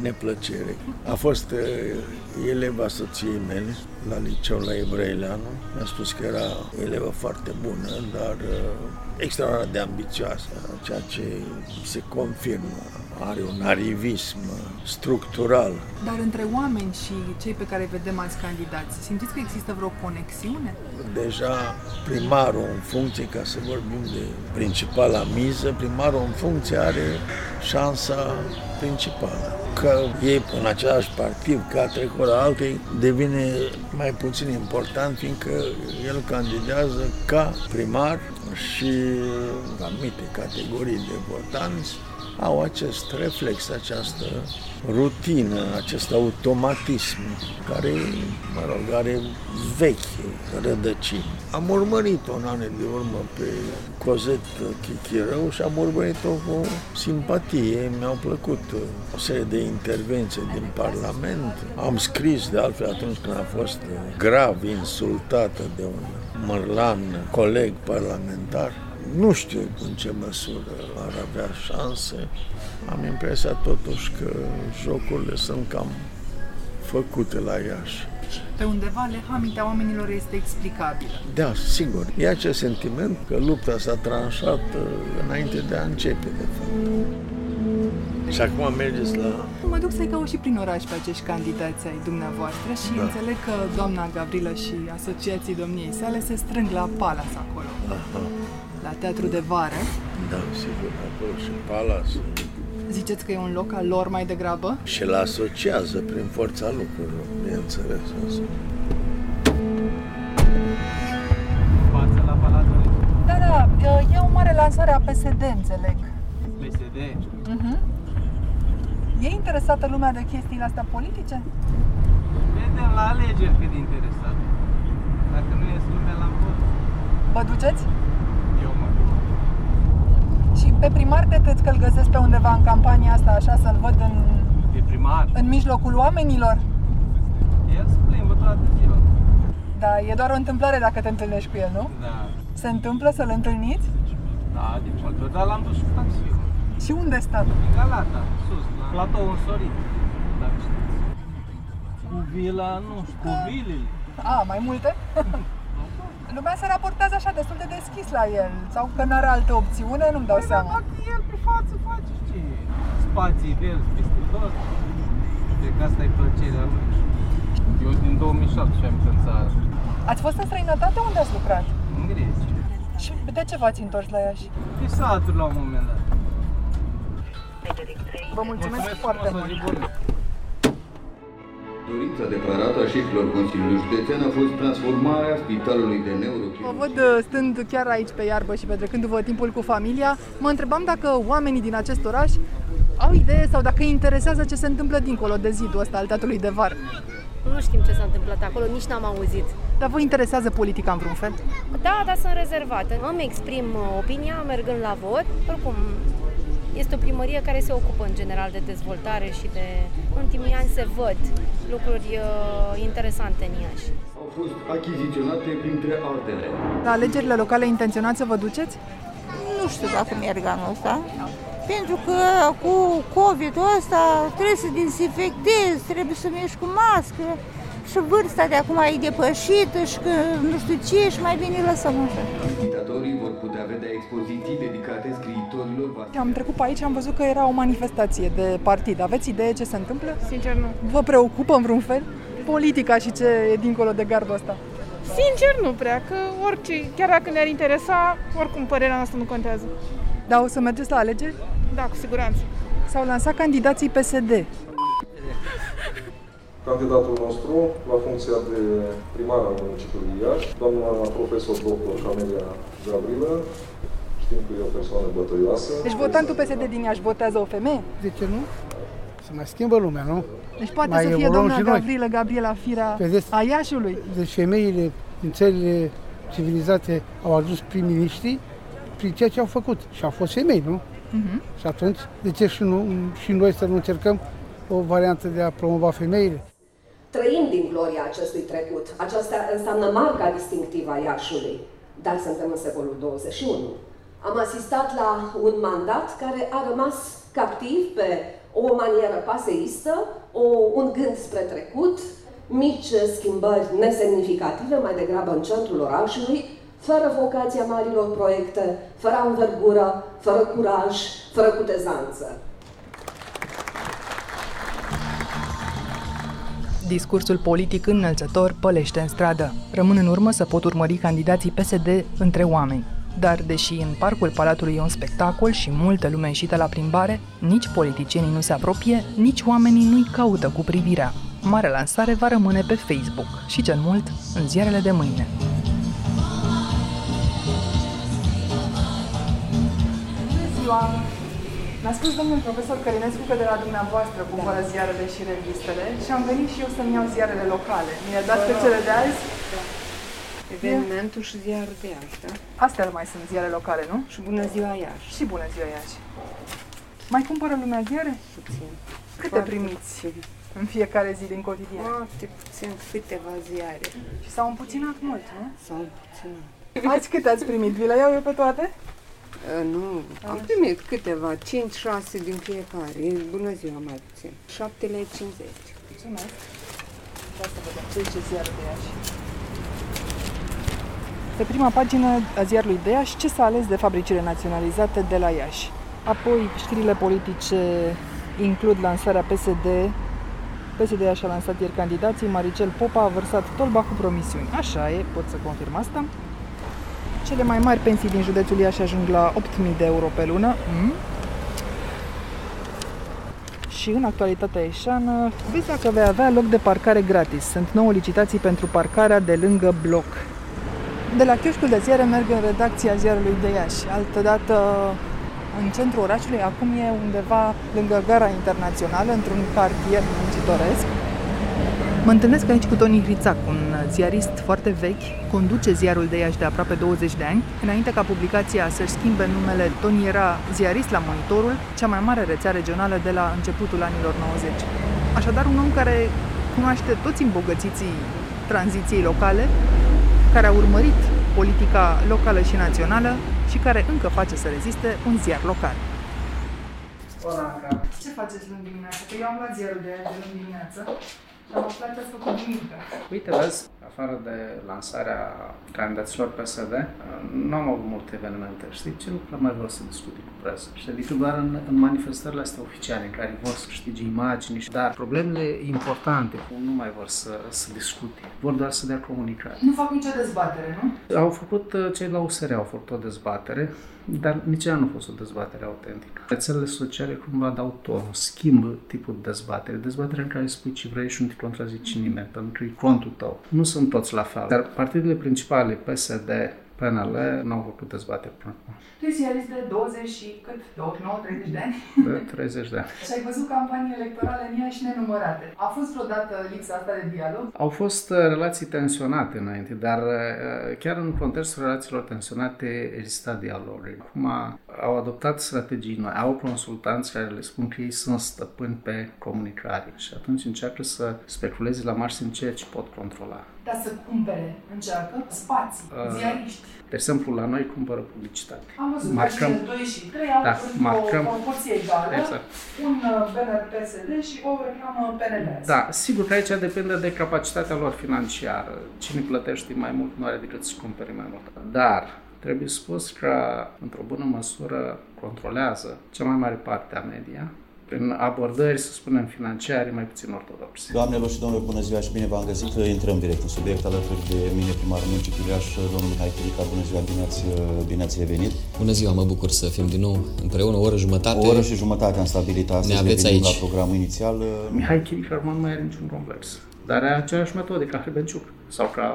J: neplăcere. A fost uh, eleva soției mele la liceu la Evreileanu. Mi-a spus că era elevă foarte bună, dar uh, extraordinar de ambițioasă, ceea ce se confirmă are un arivism structural.
E: Dar între oameni și cei pe care îi vedem alți candidați, simțiți că există vreo conexiune?
J: Deja primarul în funcție, ca să vorbim de principala miză, primarul în funcție are șansa principală. Că e în același partid ca trecut la altei, devine mai puțin important, fiindcă el candidează ca primar și anumite categorii de votanți au acest reflex, această rutină, acest automatism care, mă rog, are vechi rădăcini. Am urmărit-o în ane de urmă pe Cozet Chichirău și am urmărit-o cu simpatie. Mi-au plăcut o serie de intervenții din Parlament. Am scris de altfel atunci când a fost grav insultată de un mărlan coleg parlamentar nu știu în ce măsură ar avea șanse. Am impresia totuși că jocurile sunt cam făcute la Iași.
E: Pe undeva lehamita oamenilor este explicabilă.
J: Da, sigur. E acest sentiment că lupta s-a tranșat uh, înainte de a începe, de fapt. Și acum mergeți la...
E: Mă duc să-i caut și prin oraș pe acești candidați ai dumneavoastră și
J: Da.
E: înțeleg că doamna Gavrilă și asociații domniei sale se strâng la Palas acolo,
J: Aha,
E: la teatru de vară.
J: da, sigur, acolo și Palace.
E: Ziceți că e un loc al lor mai degrabă?
J: Și îl asociază prin forța lucrurilor, bineînțeles. Asta.
K: Față la Palatul
E: Da, da, e o mare lansare a PSD, înțeleg.
K: PSD.
E: Uh-huh. E interesată lumea de chestiile astea politice?
K: Vedem la alegeri cât de interesat. Dacă nu ies lumea la vot,
E: Vă duceți?
K: Eu mă duc.
E: Și pe primar credeți că îl găsesc pe undeva în campania asta, așa, să-l văd în,
K: E primar.
E: în mijlocul oamenilor?
K: El se plimbă toată ziua.
E: Da, e doar o întâmplare dacă te întâlnești cu el, nu?
K: Da.
E: Se întâmplă să-l întâlniți?
K: Da, din multe. Dar l-am dus cu taxiul.
E: Și unde stă?
K: În Galata, sus, la platou însorit. Dacă știți. Cu vila, nu știu, cu vilele.
E: A, mai multe? Lumea se raportează așa destul de deschis la el Sau că n-are altă opțiune, nu-mi dau
K: Păi,
E: seama
K: dar dacă el pe față face ce? Spații verzi peste tot. Cred că asta e plăcerea lui. Eu din 2007 am în țară,
E: Ați fost în străinătate? Unde ați lucrat?
K: în Grecia.
E: Și de ce v-ați întors la Iași?
K: Pe satul la un moment dat.
E: Vă mulțumesc, foarte
K: frumos, o zi
E: mult
K: bună.
L: Dorința declarată a șefilor Consiliului Județean a fost transformarea Spitalului de
E: Vă
L: Neurochirurgie.
E: văd uh, stând chiar aici pe iarbă și petrecându-vă timpul cu familia Mă întrebam dacă oamenii din acest oraș au idee sau dacă îi interesează ce se întâmplă dincolo de zidul ăsta al teatrului de var
M: Nu știm ce s-a întâmplat acolo, nici n-am auzit.
E: Dar vă interesează politica în vreun fel?
M: Da, dar sunt rezervată. Îmi exprim uh, opinia mergând la vot. Oricum, este o primărie care se ocupă în general de dezvoltare și de... În ultimii ani se văd lucruri uh, interesante în Iași.
L: Au fost achiziționate printre altele.
E: La alegerile locale intenționați să vă duceți?
N: Nu știu dacă merg anul ăsta. Pentru că cu COVID-ul ăsta trebuie să dezinfectezi, trebuie să mergi cu mască și vârsta de acum e depășită și că nu știu ce și mai bine îi lăsăm așa.
L: Vizitatorii vor putea vedea expoziții dedicate scriitorilor
E: Am trecut pe aici și am văzut că era o manifestație de partid. Aveți idee ce se întâmplă?
O: Sincer, nu.
E: Vă preocupă în vreun fel? Politica și ce e dincolo de gardul ăsta.
O: Sincer, nu prea, că orice, chiar dacă ne-ar interesa, oricum părerea noastră nu contează.
E: Dar o să mergeți la alegeri?
O: Da, cu siguranță.
E: S-au lansat candidații PSD.
P: Candidatul nostru la funcția de primar al municipiului Iași, doamna profesor dr. Camelia Gavrilă, știm că e o persoană bătăioasă.
E: Deci votantul PSD din Iași votează o femeie?
Q: De ce nu? Se mai schimbă lumea, nu?
E: Deci poate
Q: Mai
E: să fie
Q: evoluăm
E: doamna
Q: și noi.
E: Gabriela Gabriela Firea
Q: Vedeți?
E: a Iașiului.
Q: Deci femeile din țările civilizate au adus prim-ministri prin ceea ce au făcut. Și au fost femei, nu?
E: Mhm.
Q: Și atunci, de ce și, nu, și noi să nu încercăm o variantă de a promova femeile?
R: Trăim din gloria acestui trecut. Aceasta înseamnă marca distinctivă a Iașului. Dar suntem în secolul 21. Am asistat la un mandat care a rămas captiv pe o manieră paseistă, o, un gând spre trecut, mici schimbări nesemnificative, mai degrabă în centrul orașului, fără vocația marilor proiecte, fără învergură, fără curaj, fără cutezanță.
E: Discursul politic înălțător pălește în stradă. Rămân în urmă să pot urmări candidații PSD între oameni. Dar, deși în parcul Palatului e un spectacol și multă lume ieșită la plimbare, nici politicienii nu se apropie, nici oamenii nu-i caută cu privirea. Marea lansare va rămâne pe Facebook și, cel mult, în ziarele de mâine. Bună ziua! Mi-a spus domnul profesor Călinescu că de la dumneavoastră cumpără da. ziarele și revistele și am venit și eu să-mi iau ziarele locale. Mi-a dat pe cele de azi?
S: Evenimentul și ziarul de Iași, da?
E: Astea mai sunt ziare locale, nu?
S: Și bună ziua Iași.
E: Și bună ziua Iași. Mai cumpără lumea ziare?
S: Puțin.
E: Câte
S: Foarte
E: primiți
S: puțin.
E: în fiecare zi din cotidian?
S: Foarte puțin, câteva ziare.
E: Și s-au împuținat mult, nu?
S: S-au împuținat.
E: Ați câte ați primit? Vi le iau eu pe toate?
S: Uh, Nu, am primit câteva, 5-6 din fiecare. Bună ziua, mai puțin. 7 lei 50.
E: Mulțumesc. Vreau să vedem ce zice ziarul de Iași. Pe prima pagină a ziarului de Iași, ce s-a ales de fabricile naționalizate de la Iași. Apoi, știrile politice includ lansarea PSD. PSD și-a lansat ieri candidații, Maricel Popa a vărsat tolba cu promisiuni. Așa e, pot să confirm asta. Cele mai mari pensii din județul Iași ajung la 8.000 de euro pe lună. Mm? Și în actualitatea ieșană, vezi dacă vei avea loc de parcare gratis. Sunt nouă licitații pentru parcarea de lângă bloc. De la chioșcul de ziare merg în redacția ziarului de Iași. Altădată în centrul orașului, acum e undeva lângă gara internațională, într-un cartier muncitoresc. Mă întâlnesc aici cu Toni Hrițac, un ziarist foarte vechi, conduce ziarul de Iași de aproape 20 de ani. Înainte ca publicația să-și schimbe numele, Toni era ziarist la Monitorul, cea mai mare rețea regională de la începutul anilor 90. Așadar, un om care cunoaște toți îmbogățiții tranziției locale, care a urmărit politica locală și națională și care încă face să reziste un ziar local. Olanca, ce faceți luni dimineața? Că eu am luat ziarul de azi de luni dimineață și am aflat că ați făcut duminică.
K: Uite, vezi, afară de lansarea candidaților PSD, nu am avut multe evenimente. Știi ce nu prea mai vreau să discut cu presă? Și adică doar în, în manifestările astea oficiale, în care vor să câștige imagini, dar problemele importante, cum nu mai vor să, să discute, vor doar să dea comunicare.
E: Nu fac nicio dezbatere, nu?
K: Au făcut, uh, cei la USR au făcut o dezbatere, dar nici ea nu a fost o dezbatere autentică. Rețelele sociale cumva dau tonul, schimbă tipul de dezbatere. Dezbatere în care spui ce vrei și nu te contrazici nimeni, pentru că e contul tău. Nu sunt toți la fel. Dar partidele principale, PSD, PNL, n-au făcut dezbatere până acum.
E: Tu ești ziarist de 20 și cât? 29, 30 de ani?
K: De 30 de ani.
E: și ai văzut campanii electorale în ea și nenumărate. A fost vreodată lipsa asta de dialog?
K: Au fost uh, relații tensionate înainte, dar uh, chiar în contextul relațiilor tensionate exista dialog. Acum au adoptat strategii noi, au consultanți care le spun că ei sunt stăpâni pe comunicare și atunci încearcă să speculeze la maxim ceea ce pot controla.
E: Dar să cumpere, încearcă, spații,
K: Uh,
E: ziariști.
K: De exemplu, la noi cumpără publicitate.
E: Am văzut
K: Marcăm,
E: că 2 și 3 au
K: da,
E: da,
K: marcăm,
E: o proporție egală,
K: Exact.
E: un uh, banner PSD și o reclamă PNL.
K: Da, sigur că aici depinde de capacitatea lor financiară. Cine plătește mai mult nu are decât să cumpere mai mult. Dar trebuie spus că, într-o bună măsură, controlează cea mai mare parte a media prin abordări, să spunem, financiare mai puțin ortodoxe.
T: Doamnelor și domnilor, bună ziua și bine v-am găsit. Intrăm direct în subiect alături de mine, primarul municipiului Iași, domnul Mihai Chirica. Bună ziua, bine ați, bine ați revenit.
U: Bună ziua, mă bucur să fim din nou împreună, o oră jumătate.
T: O oră și jumătate am stabilit astăzi,
U: Ne aveți
T: revenim
U: aici.
T: la programul inițial.
K: Mihai Chirica nu mai are niciun complex, dar are aceeași metode ca Hrebenciuc sau ca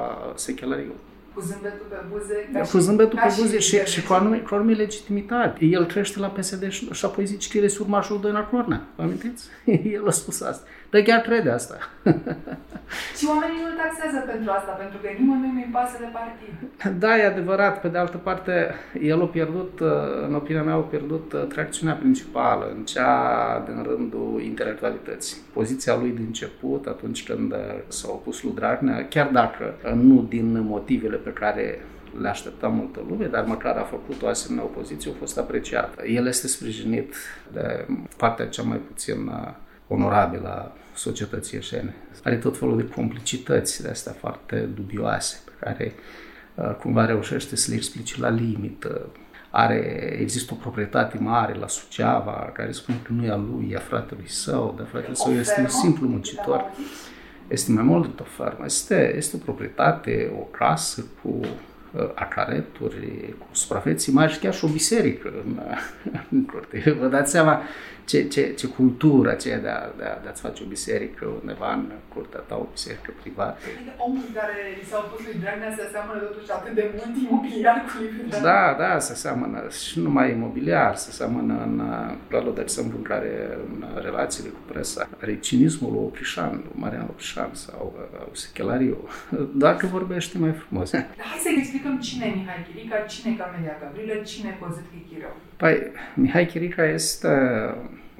K: Sechelariu.
E: Cu zâmbetul pe buze. ca
K: Cu
E: și-
K: zâmbetul
E: ca
K: pe buze și,
E: Internet.
K: și cu anume, cu anume legitimitate. El crește la PSD și, și apoi zice că el este urmașul Dăina Cornea. Vă amintiți? El a spus asta. Dar chiar crede asta.
E: Și oamenii nu taxează pentru asta, pentru că nimănui nu-i pasă de partid.
K: Da, e adevărat. Pe de altă parte, el a pierdut, uh, în opinia mea, a pierdut uh, tracțiunea principală, în cea din rândul intelectualității. Poziția lui din început, atunci când uh, s-a opus lui Dragnea, chiar dacă uh, nu din motivele pe care le aștepta multă lume, dar măcar a făcut o asemenea opoziție, a fost apreciată. El este sprijinit de partea cea mai puțin uh, onorabilă a societății ieșene. Are tot felul de complicități de astea foarte dubioase pe care uh, cumva reușește să le explice la limită. Are, există o proprietate mare la Suceava care spune că nu e a lui, e a fratelui său, dar fratele său este un simplu muncitor. Este mai mult decât o fermă. Este, este o proprietate, o casă cu uh, acareturi, cu suprafețe mari și chiar și o biserică în, în curte. Vă dați seama ce, ce, ce cultură aceea de, a, de, a, de a-ți face o biserică undeva în curtea ta, o biserică privată.
E: Adică omul care i s-a opus lui Dragnea se seamănă totuși atât de mult imobiliar cu lui Dragnea.
K: Da, da, se seamănă și numai imobiliar, se seamănă în planul de exemplu în care în relațiile cu presa are cinismul lui Oprișan, lui Marian Oprișan sau uh, Sechelariu, doar că vorbește mai frumos.
E: Dar hai să explicăm cine e Mihai Chirica, cine e Camelia Gavrilă, cine e Cozet Chichireu.
K: Păi, Mihai Chirica este,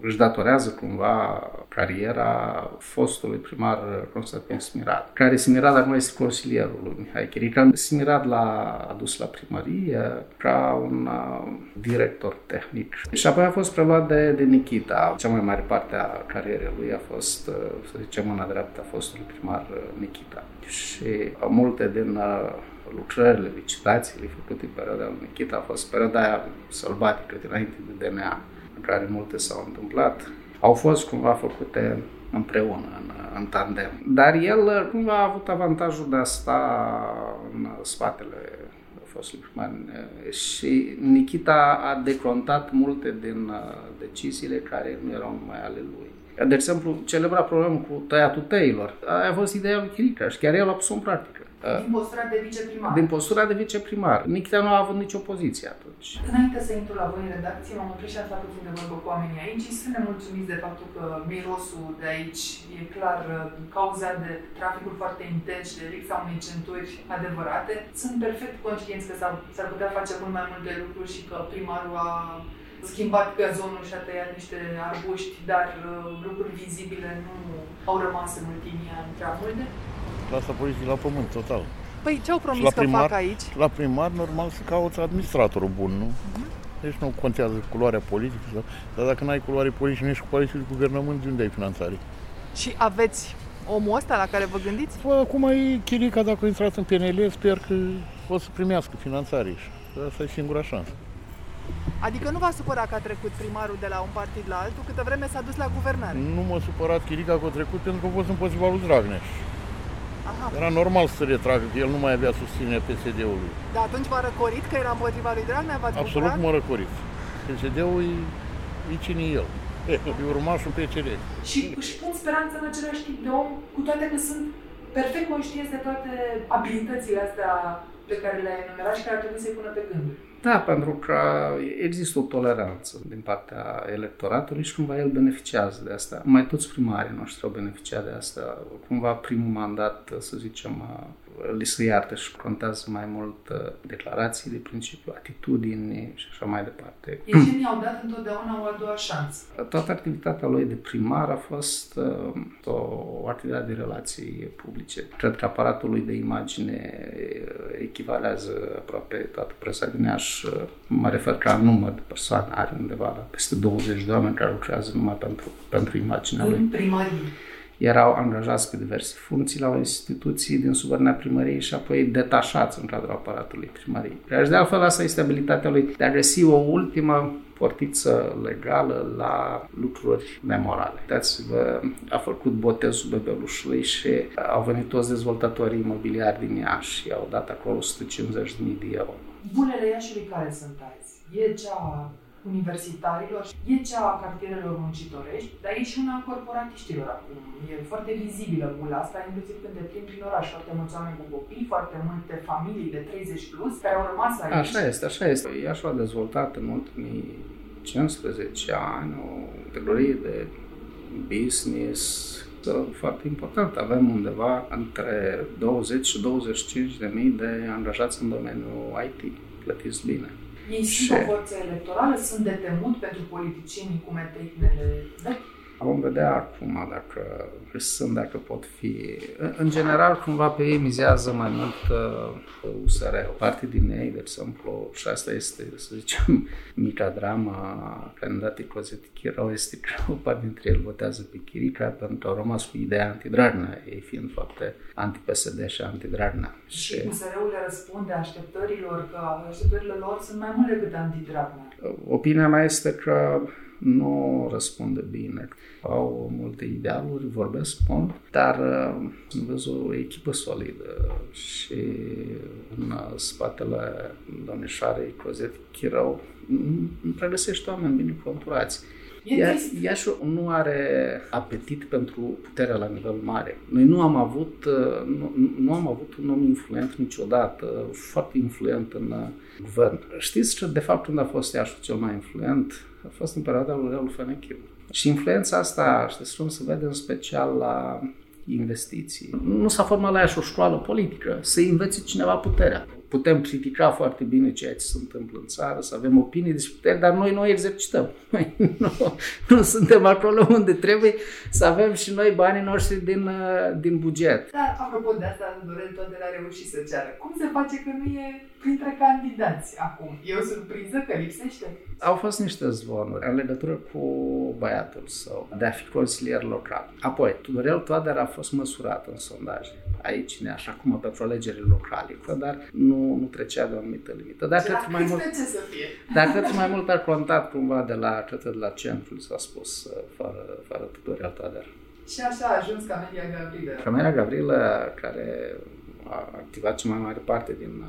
K: își datorează cumva cariera fostului primar Constantin Smirad, care Smirad acum este consilierul lui Mihai Chirica. Smirad l-a adus la primărie ca un uh, director tehnic și apoi a fost preluat de, de Nikita. Cea mai mare parte a carierei lui a fost, uh, să zicem, mâna dreaptă a fostului primar uh, Nikita. Și uh, multe din uh, lucrările, licitațiile făcute în perioada lui Nikita a fost perioada aia sălbatică dinainte de DNA, în care multe s-au întâmplat. au fost cumva făcute împreună, în, în tandem. Dar el cumva a avut avantajul de a sta în spatele fostului primar și Nikita a decontat multe din deciziile care nu erau numai ale lui. De exemplu, celebra problemă cu tăiatul tăilor, aia a fost ideea lui Chiricaș și chiar el a pus-o în practică.
E: Din postura de viceprimar.
K: Din postura de viceprimar. Nikita nu a avut nicio poziție atunci.
E: Înainte să intru la voi în redacție, m-am oprit și am stat puțin de vorbă cu oamenii aici și sunt nemulțumiți de faptul că mirosul de aici e clar uh, cauzat de traficul foarte intens și de lipsa unei centuri adevărate. Sunt perfect conștienți că s-ar putea face mult mai multe lucruri și că primarul a schimbat gazonul și a tăiat niște arbuști, dar uh, lucruri vizibile nu au rămas în ultimii ani prea multe.
V: Clasa poliției la pământ, total.
E: Păi ce au promis
V: la
E: că
V: primar,
E: fac aici?
V: La primar, normal, să cauți administratorul bun, nu? Uh-huh. Deci nu contează culoarea politică, sau, dar dacă n-ai culoare politică, nu ești cu coaliție de guvernământ, de unde ai finanțare?
E: Și aveți omul ăsta la care vă gândiți?
V: Păi, acum e Chirica, dacă a intrat în PNL, sper că o să primească finanțare și asta e singura șansă.
E: Adică nu v-a supărat că a trecut primarul de la un partid la altul, câtă vreme s-a dus la guvernare?
V: Nu m-a supărat Chirica că a trecut pentru că a fost împotriva lui Dragnea.
E: Aha.
V: Era normal să se retragă, că el nu mai avea susținere PSD-ului.
E: Dar atunci v-a răcorit că era împotriva lui Dragnea? V-ați
V: Absolut
E: bucurat?
V: m-a răcorit. PSD-ul e, e cine e el. E urmașul PCR.
E: Și își pun speranță în același tip de om, cu toate că sunt perfect conștienți de toate abilitățile astea pe care le-ai enumerat și care ar trebui să-i pună pe gânduri.
K: Da, pentru că există o toleranță din partea electoratului și cumva el beneficiază de asta. Mai toți primarii noștri au beneficiat de asta. Cumva primul mandat, să zicem, li se iartă și contează mai mult uh, declarații de principiu, atitudini și așa mai departe.
E: Ieșenii au dat întotdeauna o a doua șansă.
K: Toată activitatea lui de primar a fost uh, o, o activitate de relații publice. Cred că aparatul lui de imagine uh, echivalează aproape toată presa din Iași. Uh, Mă refer ca număr de persoane, are undeva la peste 20 de oameni care lucrează numai pentru, pentru imaginea lui
E: În primărie.
K: Erau angajați pe diverse funcții la o instituții din subordinea primăriei și apoi detașați în cadrul aparatului primăriei. Și de altfel asta este abilitatea lui de a găsi o ultimă portiță legală la lucruri nemorale. Uitați-vă, a făcut botezul bebelușului și au venit toți dezvoltatorii imobiliari din Iași și au dat acolo 150.000 de euro.
E: Bulele Iașului care sunt azi? E cea a universitarilor, e cea a cartierelor muncitorești, dar e și una a corporatiștilor acum. E foarte vizibilă bula asta, inclusiv când te plimbi prin oraș. Foarte mulți oameni cu copii, foarte multe familii de 30 plus care au rămas aici.
K: Așa este, așa este. Iașul a dezvoltat în ultimii 15 ani o categorie de business foarte important. Avem undeva între 20 și 25 de mii de angajați în domeniul IT, plătiți bine.
E: Ei sunt o forță electorală, sunt de temut pentru politicienii cu metehnele vechi.
K: Vom vedea acum dacă sunt, dacă pot fi. În general, cumva pe ei mizează mai mult uh, USR, o parte din ei, de exemplu, și asta este, să zicem, mica drama candidatei Cozet Chirau, este că o parte dintre ei votează pe Chirica pentru că au rămas cu ideea antidragnea, ei fiind foarte anti-PSD și antidragnea.
E: Și USR-ul le răspunde așteptărilor, că așteptările lor sunt mai multe decât antidragnea.
K: Opinia mea este că nu răspunde bine. Au multe idealuri, vorbesc mult, dar uh, văzut o echipă solidă și în spatele domnișoarei Cozet Chirău îmi pregăsește oameni bine conturați. Iar Iașul nu are apetit pentru puterea la nivel mare. Noi nu am avut, nu, nu am avut un om influent niciodată, foarte influent în guvern. Știți că, de fapt, când a fost Iașul cel mai influent, a fost în perioada lui Leul Fenechiu. Și influența asta, știți cum se vede în special la investiții. Nu s-a format la Iași o școală politică, să învețe cineva puterea. Putem critica foarte bine ceea ce se întâmplă în țară, să avem opinii despre putere, dar noi nu o exercităm. Noi nu, nu suntem acolo unde trebuie să avem și noi banii noștri din, din buget.
E: Dar, apropo de asta, Dorel tot de la reușit să ceară. Cum se face că nu e printre candidați acum? E o surpriză că lipsește?
K: Au fost niște zvonuri în legătură cu băiatul său de a fi consilier local. Apoi, Tudorel Toader a fost măsurat în sondaje aici în Iași, acum pentru alegerile locale, dar nu, nu trecea de o anumită limită. Dar cred mai mult,
E: ce să fie?
K: dar cred că mai mult a contat cumva de la, cred că de la centru, s-a spus, uh, fără, fără tutorial Toader.
E: Și așa a ajuns Camelia Gavrilă.
K: Camelia Gavrilă, care a activat cea mai mare parte din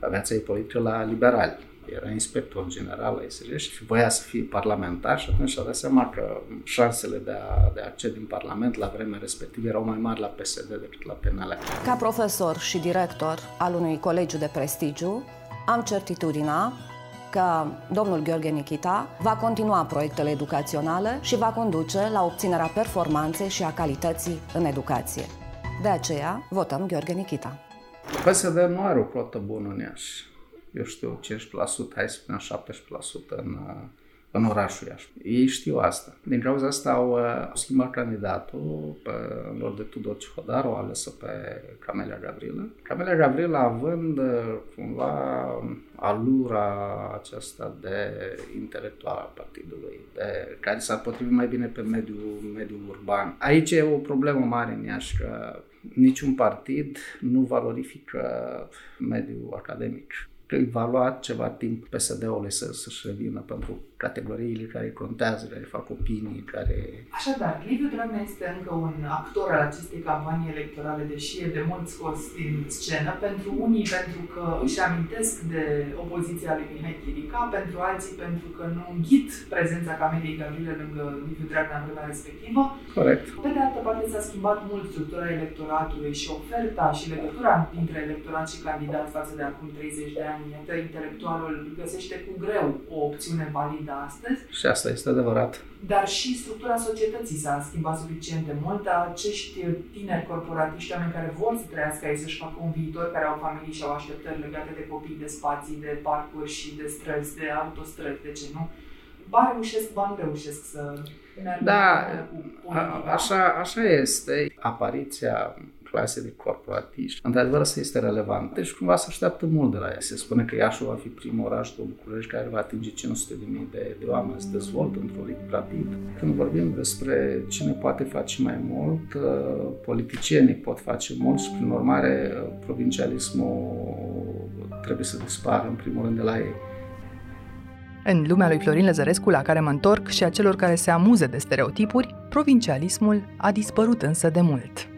K: uh, viața ei politică la liberali, era inspector general la ISG și voia să fie parlamentar și atunci a dat seama că șansele de a, de a accede în Parlament la vremea respectivă erau mai mari la PSD decât la PNL.
W: Ca profesor și director al unui colegiu de prestigiu, am certitudinea că domnul Gheorghe Nichita va continua proiectele educaționale și va conduce la obținerea performanței și a calității în educație. De aceea, votăm Gheorghe Nichita.
K: PSD nu are o cotă bună în Iași eu știu, 15%, hai să spunem 17% în, în orașul Iași. Ei știu asta. Din cauza asta au uh, schimbat candidatul pe, în loc de Tudor Cihodaru, au ales pe Camelia Gavrilă. Camelia Gavrilă având uh, cumva alura aceasta de intelectual al partidului, de, care s-ar potrivi mai bine pe mediul, mediul urban. Aici e o problemă mare în Iași, că niciun partid nu valorifică mediul academic îi va lua ceva timp PSD-ului să, să-și revină pentru categoriile care contează, care fac opinii, care...
E: Așadar, Liviu Dragnea este încă un actor al acestei campanii electorale, deși e de mult scos din scenă, pentru unii pentru că își amintesc de opoziția lui Mihai Chirica, pentru alții pentru că nu înghit prezența Cameliei Gavrile lângă Liviu Dragnea în vremea respectivă.
K: Corect.
E: Pe de altă parte s-a schimbat mult structura electoratului și oferta și legătura dintre electorat și candidat față de acum 30 de ani. Iată, intelectualul găsește cu greu o opțiune validă de astăzi.
K: Și asta este adevărat.
E: Dar și structura societății s-a schimbat suficient de mult. Acești tineri corporatiști, oameni care vor să trăiască aici, să-și facă un viitor, care au familii și au așteptări legate de copii, de spații, de parcuri și de străzi, de autostrăzi, de ce nu? Ba reușesc, ba nu reușesc să
K: da, a, așa, așa este. Apariția clase de corporatiști, într-adevăr asta este relevant. Deci cumva se așteaptă mult de la ea. Se spune că Iașul va fi primul oraș după București care va atinge 500 de mii de, de oameni, să dezvoltă într-un ritm rapid. Când vorbim despre cine poate face mai mult, uh, politicienii pot face mult și prin urmare provincialismul trebuie să dispară în primul rând de la ei.
E: În lumea lui Florin Lăzărescu, la care mă întorc, și a celor care se amuze de stereotipuri, provincialismul a dispărut însă de mult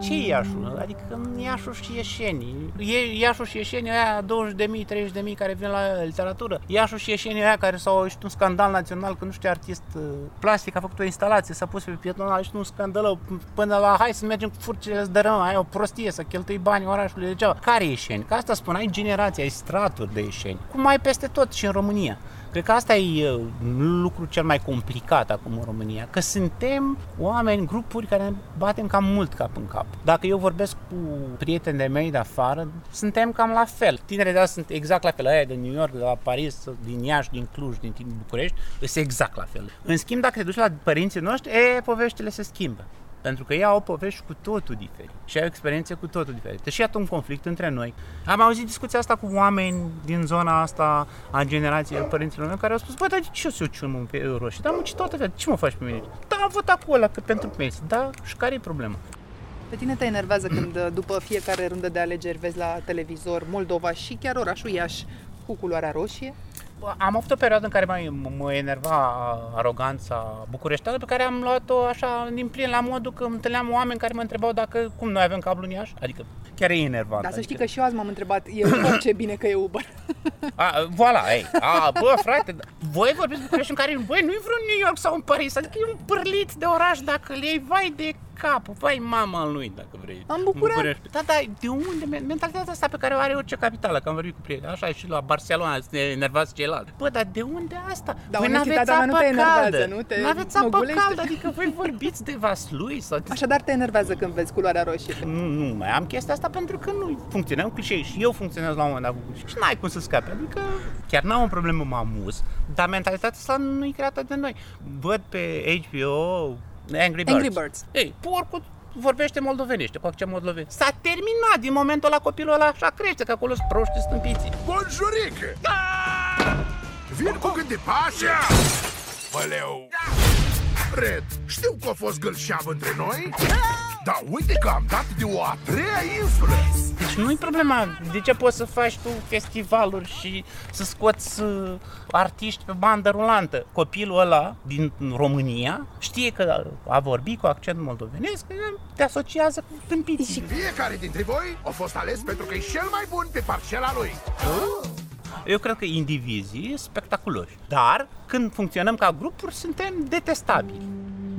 B: ce e Iașul? Adică Iașul și Ieșenii. E Iașul și Ieșenii aia 20 de mii, 30 de mii care vin la literatură. Iașul și Ieșenii aia care s-au ieșit un scandal național că nu știu artist uh, plastic a făcut o instalație, s-a pus pe pietonal, a ieșit un scandal până la hai să mergem cu furcile să dărâm, ai o prostie să cheltui bani orașului degeaba. Care Ieșeni? Că asta spun, ai generația, ai straturi de Ieșeni. Cum mai peste tot și în România. Cred că asta e uh, lucrul cel mai complicat acum în România, că suntem oameni, grupuri care ne batem cam mult cap în cap. Dacă eu vorbesc cu prieteni de mei de afară, suntem cam la fel. Tinerii de azi sunt exact la fel, aia de New York, de la Paris, din Iași, din Cluj, din București, sunt exact la fel. În schimb, dacă te duci la părinții noștri, e, poveștile se schimbă. Pentru că ei au povești cu totul diferite și au experiențe cu totul diferite. Și iată un conflict între noi. Am auzit discuția asta cu oameni din zona asta a generației părinților mei care au spus, bă, dar de ce o să eu ciun pe euro? Și da, mă, ce toată ce mă faci pe mine? Da, am votat cu ăla că pentru Messi. Da, și care e problema?
E: Pe tine te enervează când după fiecare rundă de alegeri vezi la televizor Moldova și chiar orașul Iași cu culoarea roșie?
B: Am avut o perioadă în care mă, mă enerva aroganța bucureșteană pe care am luat-o așa din plin la modul că întâlneam oameni care mă întrebau dacă cum noi avem cablu în Iași. Adică chiar e enervant.
E: Dar să
B: știi
E: adică... că și eu azi m-am întrebat, e Uber, ce bine că e Uber.
B: A, voilà, ei. A, bă, frate, voi vorbiți București în care, băi, nu e vreun New York sau un Paris, adică e un pârlit de oraș, dacă le iei, vai de capul, vai mama lui, dacă vrei.
E: Am bucurat. București.
B: Da, da, de unde? Mentalitatea asta pe care o are orice capitală, că am vorbit cu prieteni, așa și la Barcelona, să ne enervați ceilalți. Bă, dar de unde asta?
E: Da, voi n-aveți apă nu te enervează, nu te
B: N-aveți apă caldă, adică voi vorbiți de Vaslui sau...
E: Așadar te enervează când vezi culoarea roșie.
B: Nu, nu mai am chestia asta pentru că nu funcționăm clișei și eu funcționez la un moment dat cu Și n-ai cum să scape, adică chiar n-am o problemă, mă amuz, dar mentalitatea asta nu e creată de noi. Văd pe HBO Angry Birds.
E: Angry Birds.
B: Ei, porcul vorbește moldovenește, cu accent moldoven. S-a terminat din momentul la copilul ăla așa crește, că acolo sunt proști stâmpiții.
X: Bonjurică! Da! Vin cu gând de pașă! Păleu! Red, știu că a fost gâlșeav între noi? Da! Dar uite că am dat de o a treia insulă.
B: Deci nu-i problema de ce poți să faci tu festivaluri și să scoți uh, artiști pe bandă rulantă. Copilul ăla din România știe că a vorbi cu accent moldovenesc, că te asociază cu tâmpiții.
X: Fiecare dintre voi a fost ales pentru că e cel mai bun pe parcela lui.
B: Eu cred că indivizii sunt spectaculoși, dar când funcționăm ca grupuri suntem detestabili.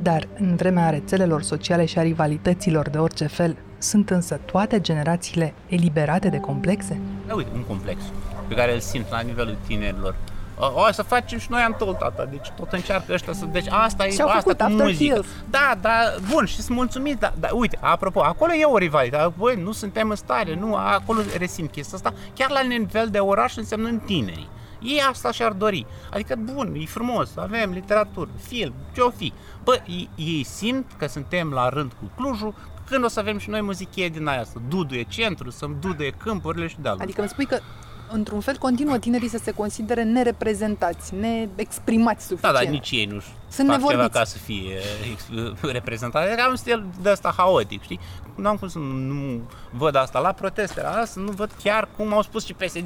A: Dar în vremea rețelelor sociale și a rivalităților de orice fel, sunt însă toate generațiile eliberate de complexe?
B: Da, uite, un complex pe care îl simt la nivelul tinerilor. O, o să facem și noi Antol, tata, deci tot încearcă ăștia să... Deci asta e
A: Și-au
B: asta
A: făcut
B: cu
A: After
B: muzică.
A: Hills.
B: Da, da, bun, și sunt mulțumit, da, da, uite, apropo, acolo e o rivalitate, băi, nu suntem în stare, nu, acolo resimt chestia asta, chiar la nivel de oraș însemnând tinerii. Ei asta și-ar dori. Adică, bun, e frumos, avem literatură, film, ce-o fi. Bă, ei, ei simt că suntem la rând cu Clujul, când o să avem și noi muzichie din aia, să duduie centru, să-mi duduie câmpurile și de-alea.
A: Adică îmi spui că într-un fel continuă tinerii să se considere nereprezentați, neexprimați
B: Da,
A: suficient.
B: dar nici ei nu
A: Sunt
B: fac ceva
A: nevorbiți.
B: ca să fie ex- reprezentate. Adică am un stil de ăsta haotic, știi? Nu am cum să nu văd asta la proteste, la asta, nu văd chiar cum au spus și psd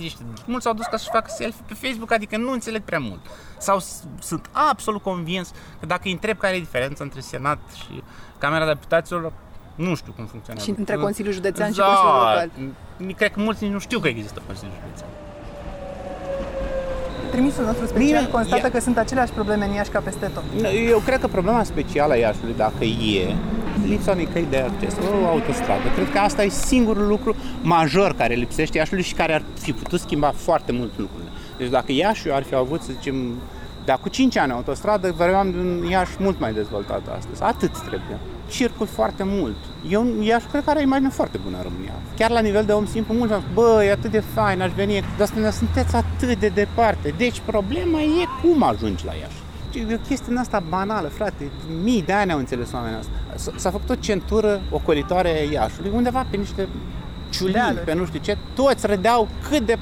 B: Mulți s-au dus ca să-și facă selfie pe Facebook, adică nu înțeleg prea mult. Sau s- sunt absolut convins că dacă îi întreb care e diferența între Senat și Camera Deputaților, nu știu cum funcționează.
A: Și între Consiliul Județean și
B: Da,
A: Consiliul Local.
B: Cred că mulți nici nu știu că există Consiliul Județean.
A: Trimisul nostru special
B: Bine,
A: constată
B: ia-
A: că sunt aceleași probleme în Iași ca peste tot.
B: Eu cred că problema specială a Iașului, dacă e, lipsa unei căi de acces, o autostradă. Cred că asta e singurul lucru major care lipsește Iașului și care ar fi putut schimba foarte mult lucrurile. Deci dacă Iașul ar fi avut, să zicem, de acum 5 ani autostradă, vreau un Iași mult mai dezvoltat astăzi. Atât trebuie. Circul foarte mult. Eu Iași cred că are o imagine foarte bună în România. Chiar la nivel de om simplu, mulți am spus, bă, e atât de fain, aș veni, dar spune, sunteți atât de departe. Deci problema e cum ajungi la Iași. E o chestie din asta banală, frate. Mii de ani au înțeles oamenii asta. S- S-a făcut o centură ocolitoare a Iașului, undeva pe niște ciulini, pe nu știu ce. Toți râdeau cât de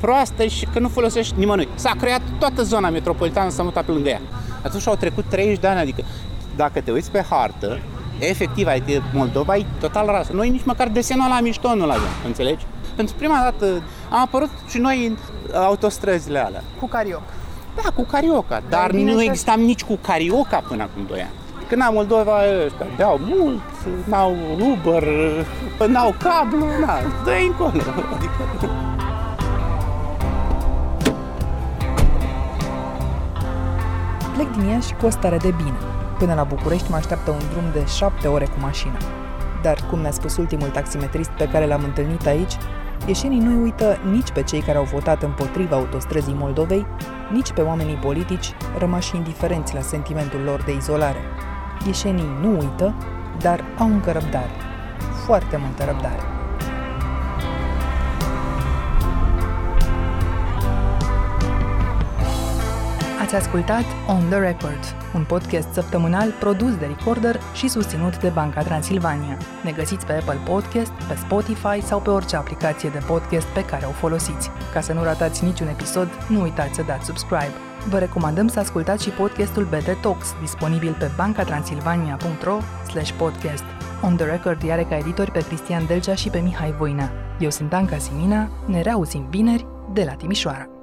B: proastă e și că nu folosești nimănui. S-a creat toată zona metropolitană, s-a mutat pe lângă ea. Atunci au trecut 30 de ani, adică dacă te uiți pe hartă, efectiv, adică Moldova e total rasă. Noi nici măcar desenul la mișto nu-l avem, înțelegi? Pentru prima dată am apărut și noi în autostrăzile alea.
A: Cu carioc.
B: Da, cu carioca, dar
A: bine
B: nu
A: să-
B: existam nici cu carioca până acum 2 ani. Când am Moldova ăștia, beau mult, n-au Uber, n-au cablu, na, dă încolo. Adică...
A: Plec din Iași cu o stare de bine. Până la București mă așteaptă un drum de șapte ore cu mașina. Dar, cum mi-a spus ultimul taximetrist pe care l-am întâlnit aici, ieșenii nu uită nici pe cei care au votat împotriva autostrăzii Moldovei, nici pe oamenii politici rămași indiferenți la sentimentul lor de izolare. Ieșenii nu uită, dar au încă răbdare. Foarte multă răbdare. Ați ascultat On The Record, un podcast săptămânal produs de Recorder și susținut de Banca Transilvania. Ne găsiți pe Apple Podcast, pe Spotify sau pe orice aplicație de podcast pe care o folosiți. Ca să nu ratați niciun episod, nu uitați să dați subscribe. Vă recomandăm să ascultați și podcastul BT Talks, disponibil pe bancatransilvania.ro podcast. On The Record are ca editori pe Cristian Delcea și pe Mihai Voina. Eu sunt Anca Simina, ne reauzim vineri de la Timișoara.